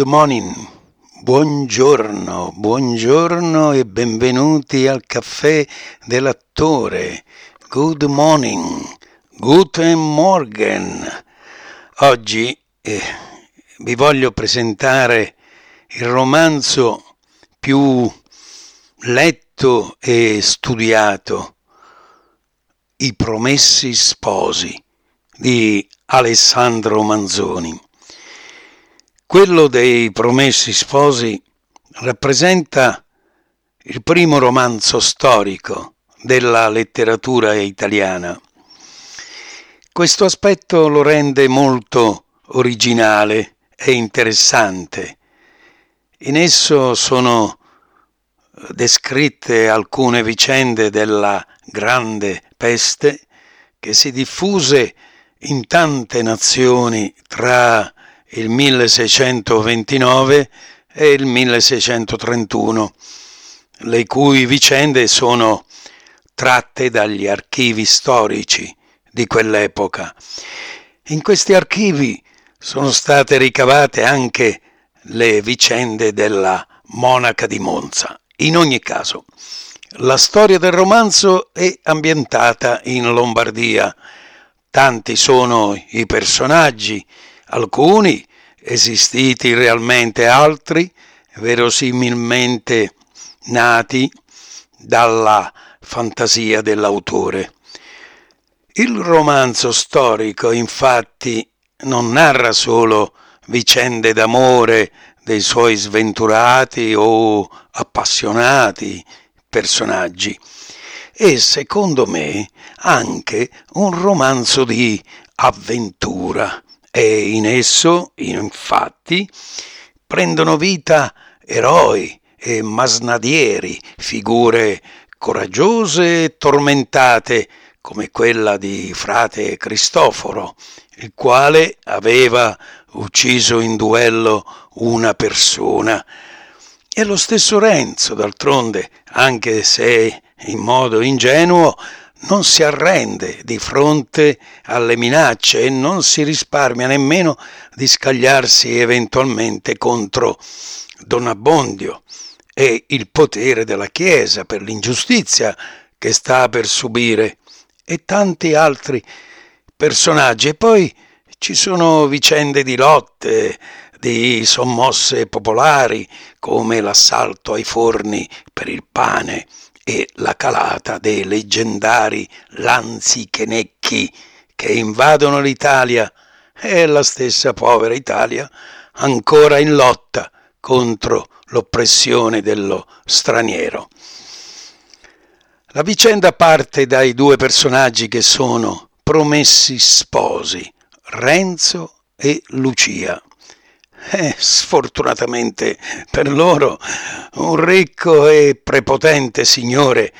Good morning, buongiorno, buongiorno e benvenuti al caffè dell'attore. Good morning, guten morgen. Oggi eh, vi voglio presentare il romanzo più letto e studiato, I Promessi Sposi di Alessandro Manzoni. Quello dei Promessi Sposi rappresenta il primo romanzo storico della letteratura italiana. Questo aspetto lo rende molto originale e interessante. In esso sono descritte alcune vicende della grande peste che si diffuse in tante nazioni tra il 1629 e il 1631, le cui vicende sono tratte dagli archivi storici di quell'epoca. In questi archivi sono state ricavate anche le vicende della monaca di Monza. In ogni caso, la storia del romanzo è ambientata in Lombardia. Tanti sono i personaggi, alcuni esistiti realmente, altri verosimilmente nati dalla fantasia dell'autore. Il romanzo storico, infatti, non narra solo vicende d'amore dei suoi sventurati o appassionati personaggi, è secondo me anche un romanzo di avventura e in esso, infatti, prendono vita eroi e masnadieri, figure coraggiose e tormentate come quella di frate Cristoforo, il quale aveva ucciso in duello una persona. E lo stesso Renzo, d'altronde, anche se in modo ingenuo, non si arrende di fronte alle minacce e non si risparmia nemmeno di scagliarsi eventualmente contro Don Abbondio e il potere della Chiesa per l'ingiustizia che sta per subire e tanti altri personaggi. E poi ci sono vicende di lotte, di sommosse popolari, come l'assalto ai forni per il pane e la calata dei leggendari lanzichenecchi che invadono l'Italia e la stessa povera Italia ancora in lotta contro l'oppressione dello straniero. La vicenda parte dai due personaggi che sono promessi sposi, Renzo e Lucia. Eh, sfortunatamente per loro, un ricco e prepotente signore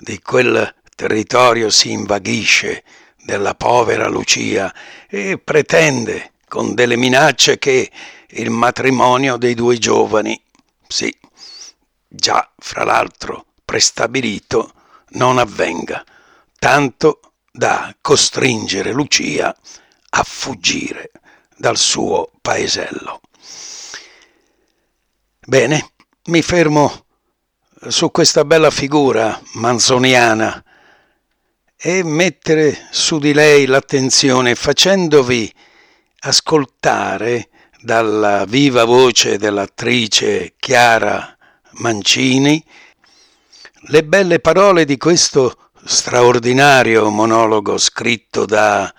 di quel territorio si invaghisce della povera Lucia e pretende con delle minacce che il matrimonio dei due giovani, sì, già fra l'altro prestabilito, non avvenga, tanto da costringere Lucia a fuggire dal suo paesello. Bene, mi fermo su questa bella figura manzoniana e mettere su di lei l'attenzione facendovi ascoltare dalla viva voce dell'attrice Chiara Mancini le belle parole di questo straordinario monologo scritto da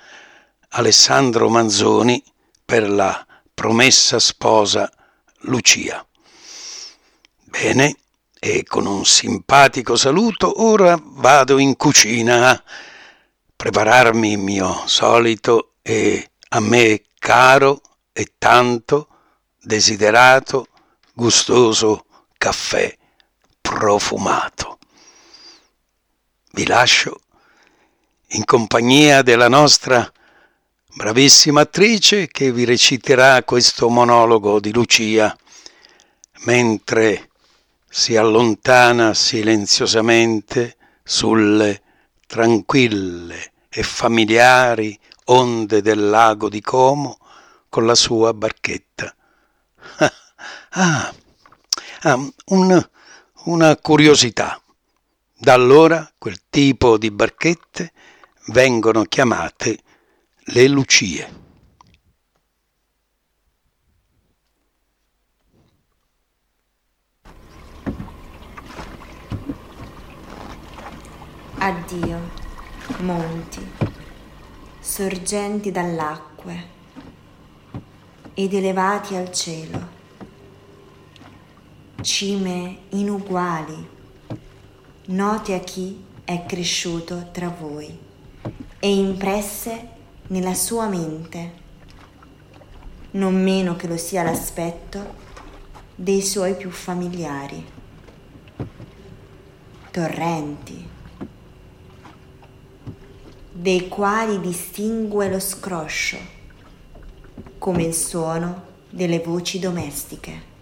Alessandro Manzoni per la promessa sposa Lucia. Bene, e con un simpatico saluto ora vado in cucina a prepararmi il mio solito e a me caro e tanto desiderato, gustoso caffè profumato. Vi lascio in compagnia della nostra bravissima attrice che vi reciterà questo monologo di Lucia mentre si allontana silenziosamente sulle tranquille e familiari onde del lago di Como con la sua barchetta Ah, ah un, una curiosità. Da allora quel tipo di barchette vengono chiamate le Lucie. Addio, monti, sorgenti dall'acque ed elevati al cielo, cime inuguali, note a chi è cresciuto tra voi e impresse nella sua mente, non meno che lo sia l'aspetto dei suoi più familiari, torrenti, dei quali distingue lo scroscio, come il suono delle voci domestiche.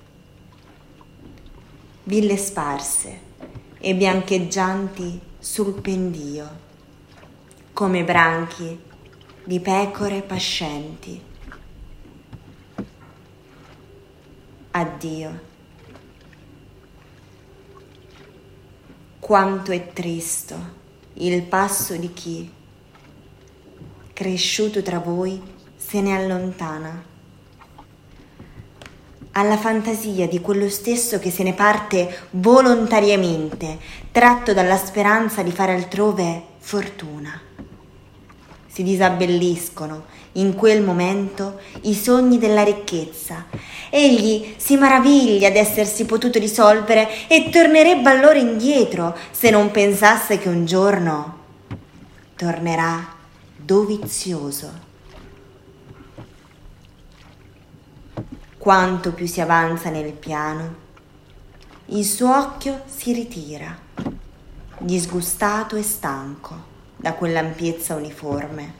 Ville sparse e biancheggianti sul pendio, come branchi di pecore pascenti. Addio. Quanto è tristo il passo di chi cresciuto tra voi, se ne allontana. Alla fantasia di quello stesso che se ne parte volontariamente, tratto dalla speranza di fare altrove fortuna. Si disabbelliscono in quel momento i sogni della ricchezza. Egli si maraviglia d'essersi potuto risolvere e tornerebbe allora indietro se non pensasse che un giorno tornerà dovizioso. Quanto più si avanza nel piano, il suo occhio si ritira, disgustato e stanco da quell'ampiezza uniforme.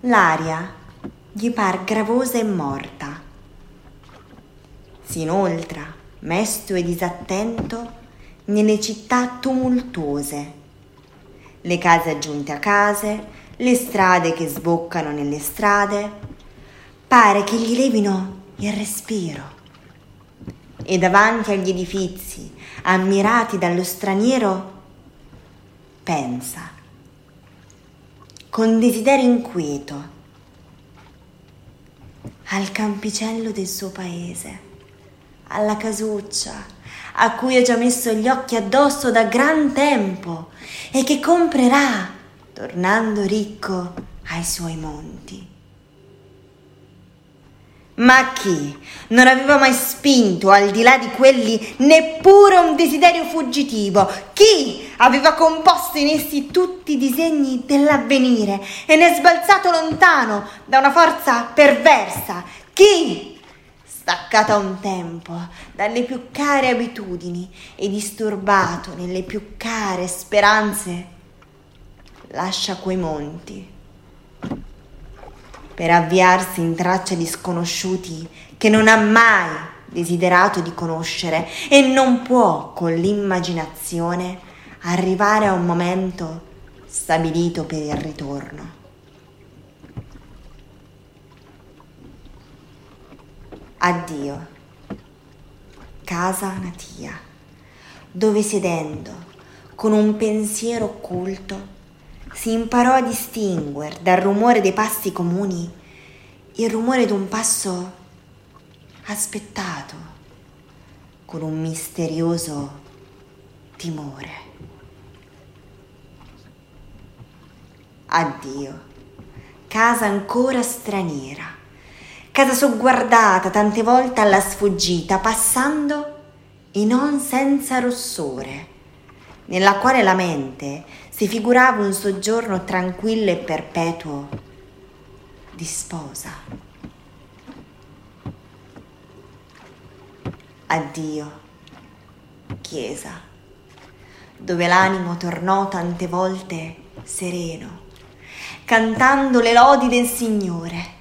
L'aria gli par gravosa e morta. Si inoltra, mesto e disattento, nelle città tumultuose, le case aggiunte a case, le strade che sboccano nelle strade, pare che gli levino il respiro. E davanti agli edifizi, ammirati dallo straniero, pensa, con desiderio inquieto, al campicello del suo paese, alla casuccia a cui ha già messo gli occhi addosso da gran tempo e che comprerà tornando ricco ai suoi monti. Ma chi non aveva mai spinto al di là di quelli neppure un desiderio fuggitivo? Chi aveva composto in essi tutti i disegni dell'avvenire e ne sbalzato lontano da una forza perversa? Chi, staccata un tempo dalle più care abitudini e disturbato nelle più care speranze, lascia quei monti per avviarsi in traccia di sconosciuti che non ha mai desiderato di conoscere e non può con l'immaginazione arrivare a un momento stabilito per il ritorno. Addio, casa natia, dove sedendo con un pensiero occulto si imparò a distinguere dal rumore dei passi comuni il rumore di un passo aspettato con un misterioso timore. Addio, casa ancora straniera, casa sogguardata tante volte alla sfuggita, passando e non senza rossore, nella quale la mente si figurava un soggiorno tranquillo e perpetuo di sposa. Addio, chiesa, dove l'animo tornò tante volte sereno, cantando le lodi del Signore,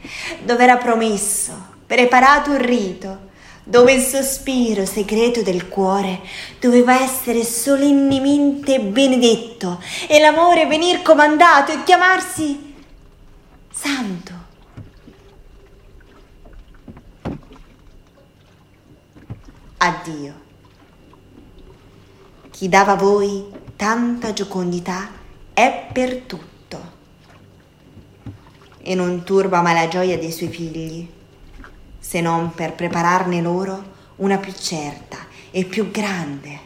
dove era promesso, preparato il rito, dove il sospiro segreto del cuore doveva essere solennemente benedetto e l'amore venir comandato e chiamarsi santo. addio. Chi dava a voi tanta giocondità è per tutto e non turba mai la gioia dei suoi figli, se non per prepararne loro una più certa e più grande